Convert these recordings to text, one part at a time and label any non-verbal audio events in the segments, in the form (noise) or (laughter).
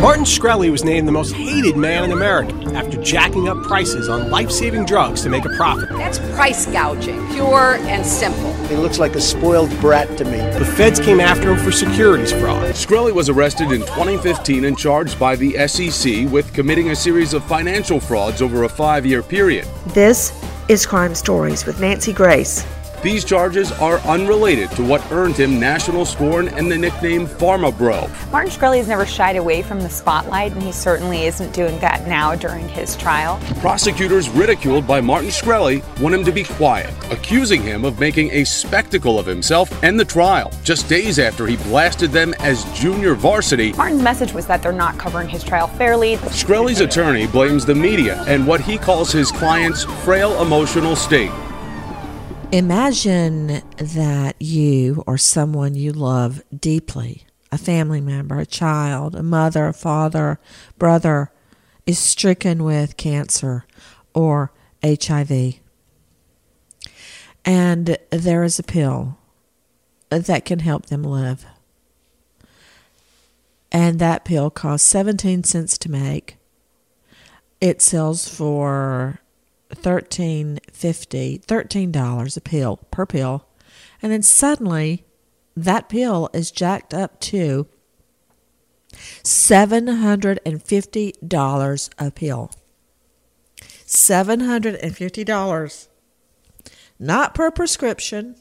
Martin Shkreli was named the most hated man in America after jacking up prices on life-saving drugs to make a profit. That's price gouging, pure and simple. He looks like a spoiled brat to me. The feds came after him for securities fraud. Shkreli was arrested in 2015 and charged by the SEC with committing a series of financial frauds over a five-year period. This is Crime Stories with Nancy Grace. These charges are unrelated to what earned him national scorn and the nickname Pharma Bro. Martin Shkreli has never shied away from the spotlight, and he certainly isn't doing that now during his trial. Prosecutors ridiculed by Martin Shkreli want him to be quiet, accusing him of making a spectacle of himself and the trial, just days after he blasted them as junior varsity. Martin's message was that they're not covering his trial fairly. Shkreli's attorney blames the media and what he calls his client's frail emotional state. Imagine that you or someone you love deeply, a family member, a child, a mother, a father, brother, is stricken with cancer or HIV. And there is a pill that can help them live. And that pill costs 17 cents to make. It sells for thirteen fifty, thirteen dollars a pill per pill, and then suddenly that pill is jacked up to seven hundred and fifty dollars a pill. Seven hundred and fifty dollars, not per prescription,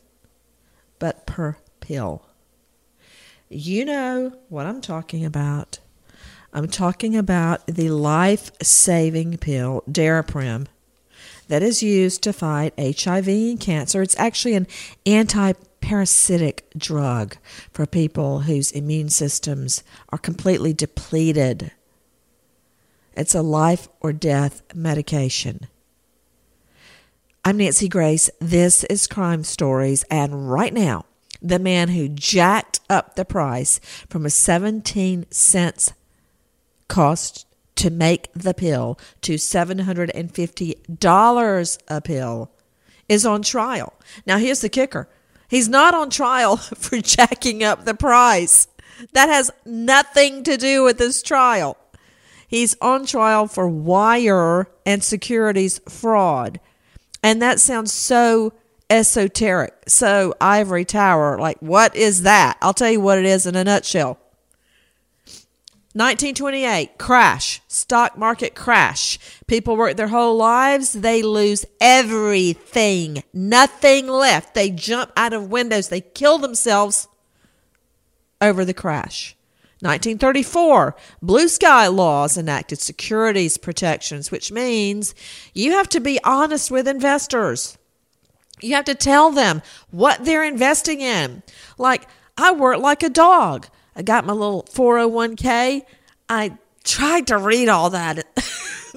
but per pill. You know what I'm talking about. I'm talking about the life saving pill, Daraprim that is used to fight HIV and cancer. It's actually an anti parasitic drug for people whose immune systems are completely depleted. It's a life or death medication. I'm Nancy Grace. This is Crime Stories. And right now, the man who jacked up the price from a 17 cents cost to make the pill to $750 a pill is on trial. Now, here's the kicker he's not on trial (laughs) for jacking up the price. That has nothing to do with this trial. He's on trial for wire and securities fraud. And that sounds so esoteric, so ivory tower. Like, what is that? I'll tell you what it is in a nutshell. 1928 crash, stock market crash. People work their whole lives, they lose everything, nothing left. They jump out of windows, they kill themselves over the crash. 1934, blue sky laws enacted securities protections, which means you have to be honest with investors. You have to tell them what they're investing in. Like, I work like a dog. I got my little 401k. I tried to read all that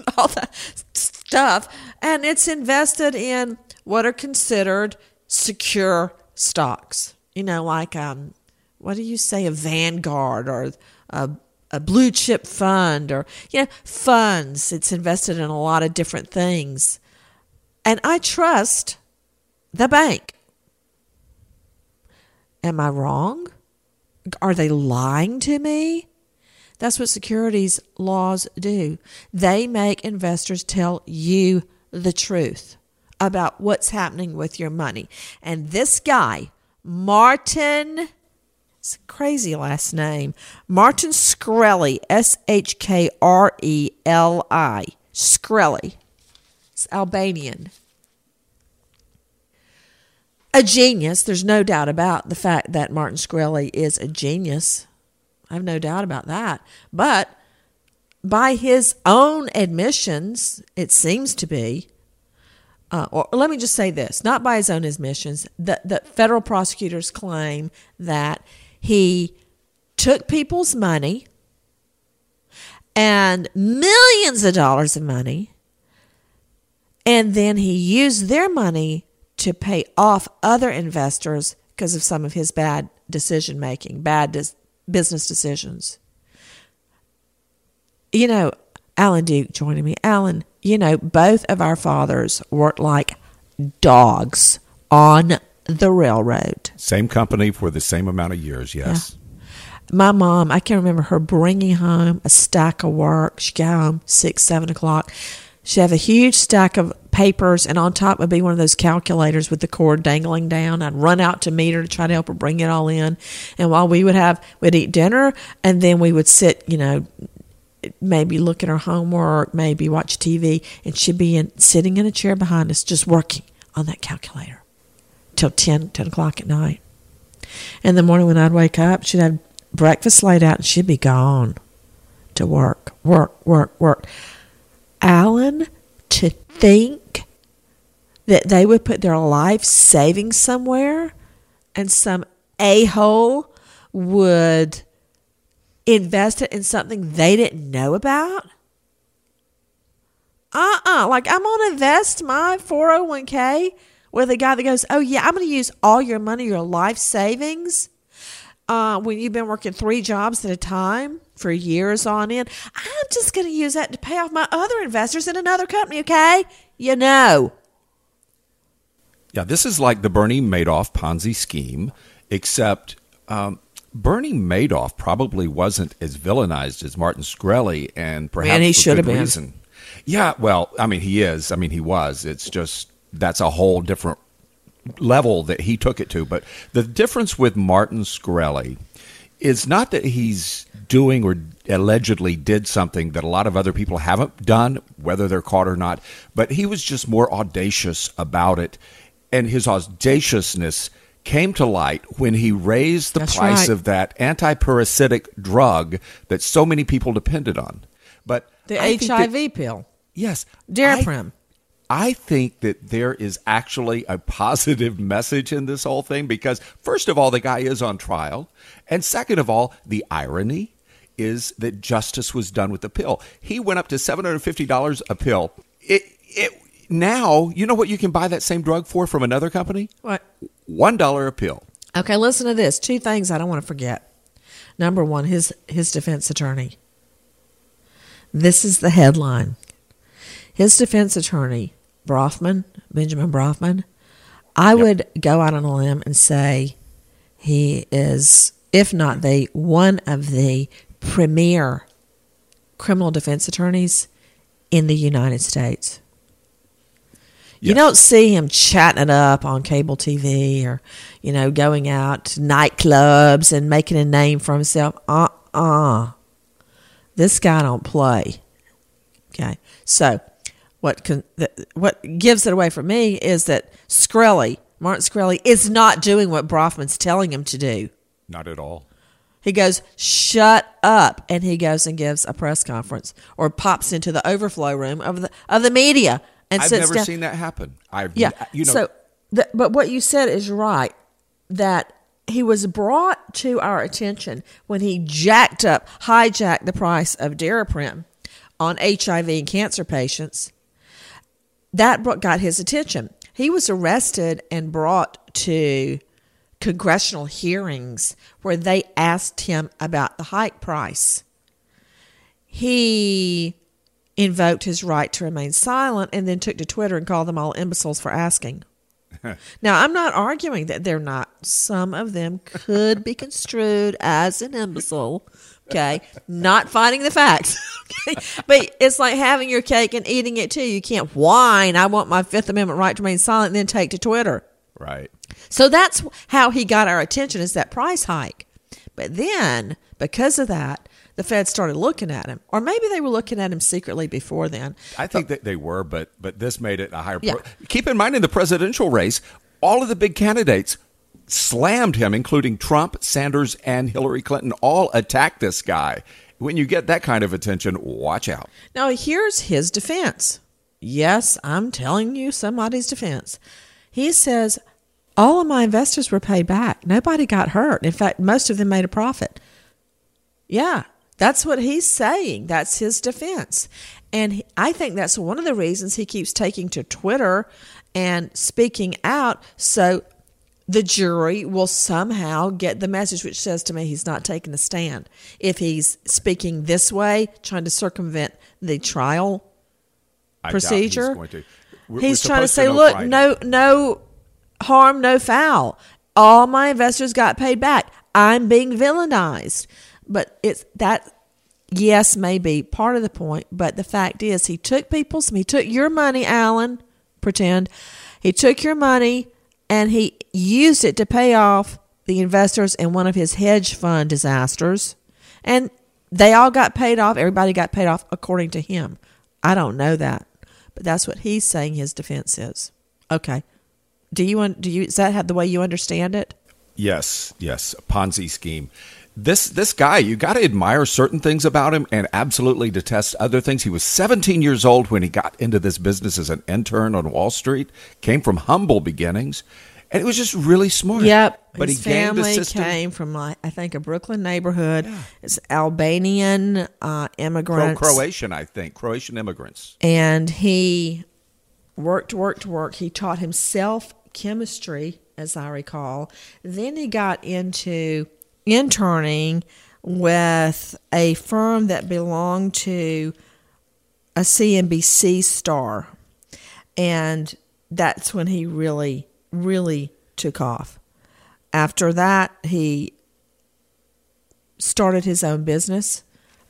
(laughs) all that stuff and it's invested in what are considered secure stocks. You know, like um what do you say a Vanguard or a a blue chip fund or you know funds it's invested in a lot of different things and i trust the bank am i wrong are they lying to me that's what securities laws do they make investors tell you the truth about what's happening with your money and this guy martin it's a crazy last name. Martin Shkreli, S H K R E L I. Shkreli. It's Albanian. A genius. There's no doubt about the fact that Martin Shkreli is a genius. I have no doubt about that. But by his own admissions, it seems to be, uh, or let me just say this not by his own admissions, the, the federal prosecutors claim that he took people's money and millions of dollars of money, and then he used their money to pay off other investors because of some of his bad decision making, bad dis- business decisions. You know, Alan Duke joining me. Alan, you know, both of our fathers worked like dogs on the railroad. Same company for the same amount of years, yes. Yeah. My mom, I can remember her bringing home a stack of work. She got home six, seven o'clock. She'd have a huge stack of papers, and on top would be one of those calculators with the cord dangling down. I'd run out to meet her to try to help her bring it all in. And while we would have, we'd eat dinner, and then we would sit, you know, maybe look at her homework, maybe watch TV, and she'd be in, sitting in a chair behind us just working on that calculator till 10, 10 o'clock at night. In the morning when I'd wake up, she'd have breakfast laid out and she'd be gone to work, work, work, work. Alan, to think that they would put their life savings somewhere and some a hole would invest it in something they didn't know about? Uh uh-uh. uh Like, I'm going to invest my 401k with a guy that goes, Oh, yeah, I'm going to use all your money, your life savings. Uh, when you've been working three jobs at a time for years on end, I'm just going to use that to pay off my other investors in another company, okay? You know. Yeah, this is like the Bernie Madoff Ponzi scheme, except um, Bernie Madoff probably wasn't as villainized as Martin Shkreli, and perhaps Man, he should have been. Reason. Yeah, well, I mean, he is. I mean, he was. It's just that's a whole different level that he took it to. But the difference with Martin Shkreli is not that he's doing or allegedly did something that a lot of other people haven't done, whether they're caught or not, but he was just more audacious about it. And his audaciousness came to light when he raised the That's price right. of that antiparasitic drug that so many people depended on. But The I HIV that- pill. Yes. Daraprim. I think that there is actually a positive (laughs) message in this whole thing because, first of all, the guy is on trial. And second of all, the irony is that justice was done with the pill. He went up to $750 a pill. It, it, now, you know what you can buy that same drug for from another company? What? $1 a pill. Okay, listen to this. Two things I don't want to forget. Number one, his his defense attorney. This is the headline. His defense attorney, Brafman, Benjamin Brafman, I would go out on a limb and say he is, if not the one of the premier criminal defense attorneys in the United States. You don't see him chatting it up on cable TV or, you know, going out to nightclubs and making a name for himself. Uh uh This guy don't play. Okay. So, what con- the, what gives it away for me is that Shkreli, Martin Shkreli, is not doing what Brafman's telling him to do. Not at all. He goes, "Shut up," and he goes and gives a press conference or pops into the overflow room of the of the media and I've sits never down. seen that happen. I've Yeah. you know so, th- but what you said is right. That he was brought to our attention when he jacked up, hijacked the price of Daraprim on HIV and cancer patients. That brought, got his attention. He was arrested and brought to congressional hearings where they asked him about the hike price. He invoked his right to remain silent and then took to Twitter and called them all imbeciles for asking. (laughs) Now, I'm not arguing that they're not. Some of them could be construed as an imbecile. Okay. Not fighting the facts. (laughs) Okay. But it's like having your cake and eating it too. You can't whine, I want my Fifth Amendment right to remain silent, and then take to Twitter. Right. So that's how he got our attention is that price hike. But then, because of that, the Fed started looking at him. Or maybe they were looking at him secretly before then. I think that they were, but but this made it a higher. Yeah. Pro- Keep in mind, in the presidential race, all of the big candidates slammed him, including Trump, Sanders, and Hillary Clinton. All attacked this guy. When you get that kind of attention, watch out. Now, here's his defense. Yes, I'm telling you somebody's defense. He says, All of my investors were paid back. Nobody got hurt. In fact, most of them made a profit. Yeah, that's what he's saying. That's his defense. And I think that's one of the reasons he keeps taking to Twitter and speaking out so the jury will somehow get the message, which says to me he's not taking a stand. If he's speaking this way, trying to circumvent the trial I procedure, He's, to. We're- he's we're trying to say, know look, Friday." no, no harm, no foul. All my investors got paid back. I'm being villainized. But it's that, yes, may be part of the point. But the fact is, he took people's, he took your money, Alan, pretend. He took your money and he used it to pay off the investors in one of his hedge fund disasters. And they all got paid off. Everybody got paid off according to him. I don't know that, but that's what he's saying his defense is. Okay. Do you do you is that the way you understand it? Yes, yes, a Ponzi scheme. This this guy, you got to admire certain things about him and absolutely detest other things. He was 17 years old when he got into this business as an intern on Wall Street. Came from humble beginnings, and it was just really smart. Yep. but his he family came from like I think a Brooklyn neighborhood. It's Albanian uh, Cro- immigrants. Croatian, I think, Croatian immigrants. and he worked, worked, worked. He taught himself chemistry, as I recall. Then he got into interning with a firm that belonged to a CNBC star. And that's when he really, really took off. After that, he started his own business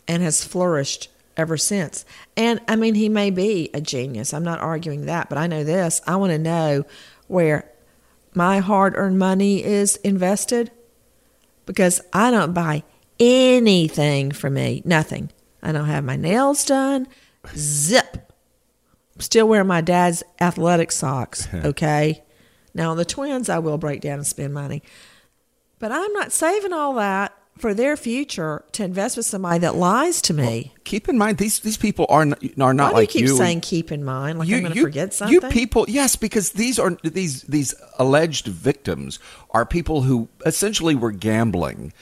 and has flourished ever since. And I mean, he may be a genius. I'm not arguing that, but I know this. I want to know where my hard earned money is invested because I don't buy anything for me. Nothing. I don't have my nails done. Zip. Still wear my dad's athletic socks, (laughs) okay? now, on the twins, I will break down and spend money. But I'm not saving all that for their future to invest with somebody that lies to me. Keep in mind these these people are n- are not Why like you keep you. saying keep in mind? Like you, I'm going to forget something? You people, yes, because these are these these alleged victims are people who essentially were gambling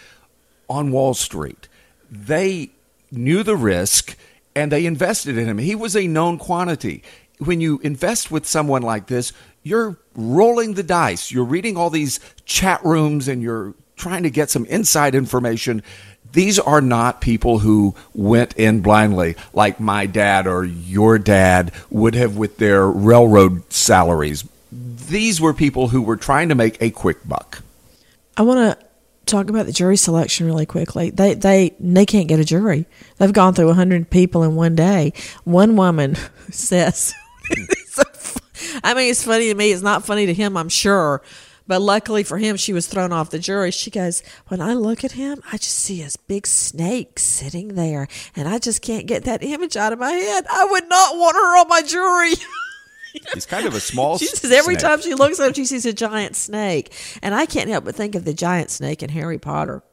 on Wall Street. They knew the risk and they invested in him. He was a known quantity. When you invest with someone like this, you're rolling the dice. You're reading all these chat rooms and you're trying to get some inside information. these are not people who went in blindly like my dad or your dad would have with their railroad salaries. These were people who were trying to make a quick buck. I want to talk about the jury selection really quickly. They they they can't get a jury. They've gone through 100 people in one day. One woman (laughs) says (laughs) I mean it's funny to me. It's not funny to him, I'm sure. But luckily for him, she was thrown off the jury. She goes, When I look at him, I just see a big snake sitting there, and I just can't get that image out of my head. I would not want her on my jury. (laughs) He's kind of a small. she says every snake. time she looks at him, she sees a giant snake, and I can't help but think of the giant snake in Harry Potter.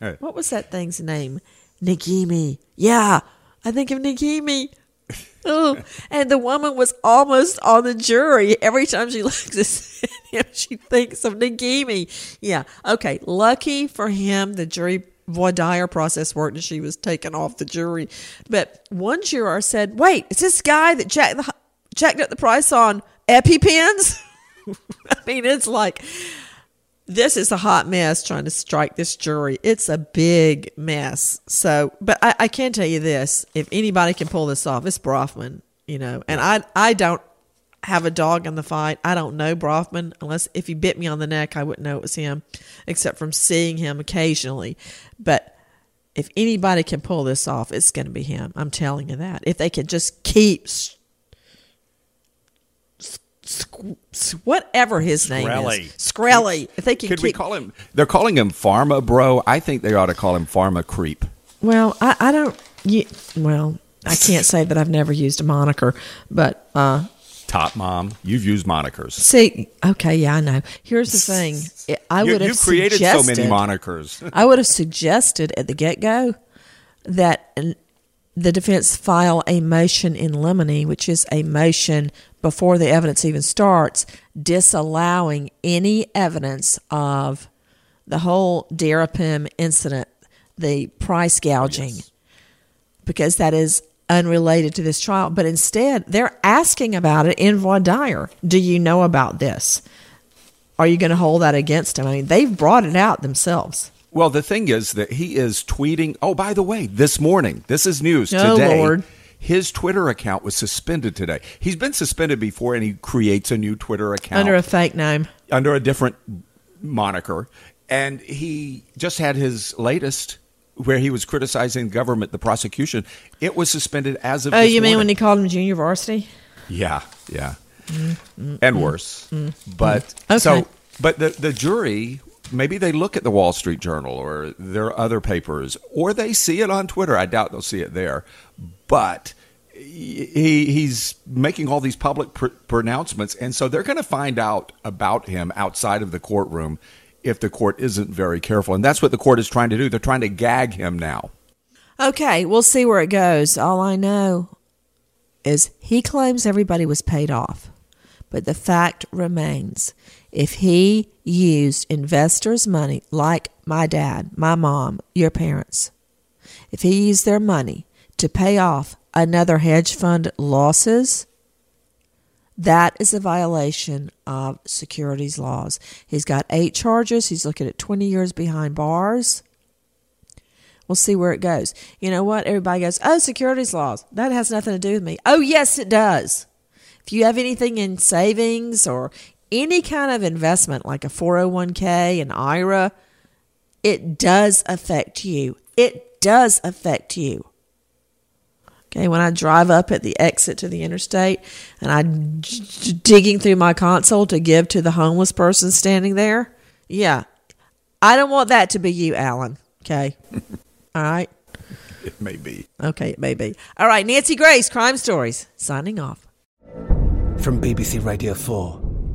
(laughs) What was that thing's name? Nagini. Yeah, I think of Nagini. Oh, and the woman was almost on the jury. Every time she (laughs) looks at him, she thinks of Nagini. Yeah, okay. Lucky for him, the jury voir dire process worked and she was taken off the jury. But one juror said, "Wait, is this guy that jacked the jacked up the price on EpiPens?" (laughs) I mean, it's like this is a hot mess trying to strike this jury. It's a big mess. So, but I, I can tell you this: if anybody can pull this off, it's Brafman. You know, and I I don't have a dog in the fight. I don't know Brafman unless if he bit me on the neck, I wouldn't know it was him, except from seeing him occasionally. But if anybody can pull this off, it's going to be him. I'm telling you that. If they can just keep whatever his name is, Shkreli. If they can Could keep, we call him? They're calling him Pharma Bro. I think they ought to call him Pharma Creep. Well, I, I don't. You, well, I can't say that I've never used a moniker, but uh, Top Mom. You've used monikers. see, okay, yeah, I know. Here's the thing: I You- would have you've created so many monikers. (laughs) I would have suggested at the get go that the defense file a motion in limine, which is a motion before the evidence even starts, disallowing any evidence of the whole Daraprim incident, the price gouging, because that is unrelated to this trial. But instead, they're asking about it in voir dire. Do you know about this? Are you going to hold that against him? I mean, they've brought it out themselves. Well, the thing is that he is tweeting. Oh, by the way, this morning, this is news Oh, today. Lord. His Twitter account was suspended today. He's been suspended before, and he creates a new Twitter account Under a fake name. under a different moniker. And he just had his latest, where he was criticizing the government, the prosecution. It was suspended as of. Oh, you mean when he called him junior varsity? Yeah, yeah, Mm, and worse. mm, but mm. Okay. so, but the the jury maybe they look at the Wall Street Journal or their other papers, or they see it on Twitter. I doubt they'll see it there, but. He he's making all these public pr- pronouncements, and so they're going to find out about him outside of the courtroom if the court isn't very careful, and that's what the court is trying to do. They're trying to gag him now. Okay, we'll see where it goes. All I know is he claims everybody was paid off. But the fact remains if he used investors' money, like my dad, my mom, your parents, if he used their money to pay off another hedge fund losses, that is a violation of securities laws. He's got eight charges. He's looking at 20 years behind bars. We'll see where it goes. You know what? Everybody goes, oh, securities laws. That has nothing to do with me. Oh, yes, it does. If you have anything in savings or any kind of investment like a 401k, an IRA, it does affect you. It does affect you. Okay, when I drive up at the exit to the interstate and I'm j- j- digging through my console to give to the homeless person standing there, yeah, I don't want that to be you, Alan. Okay. (laughs) All right. It may be. Okay, it may be. All right, Nancy Grace, Crime Stories, signing off. From BBC Radio 4,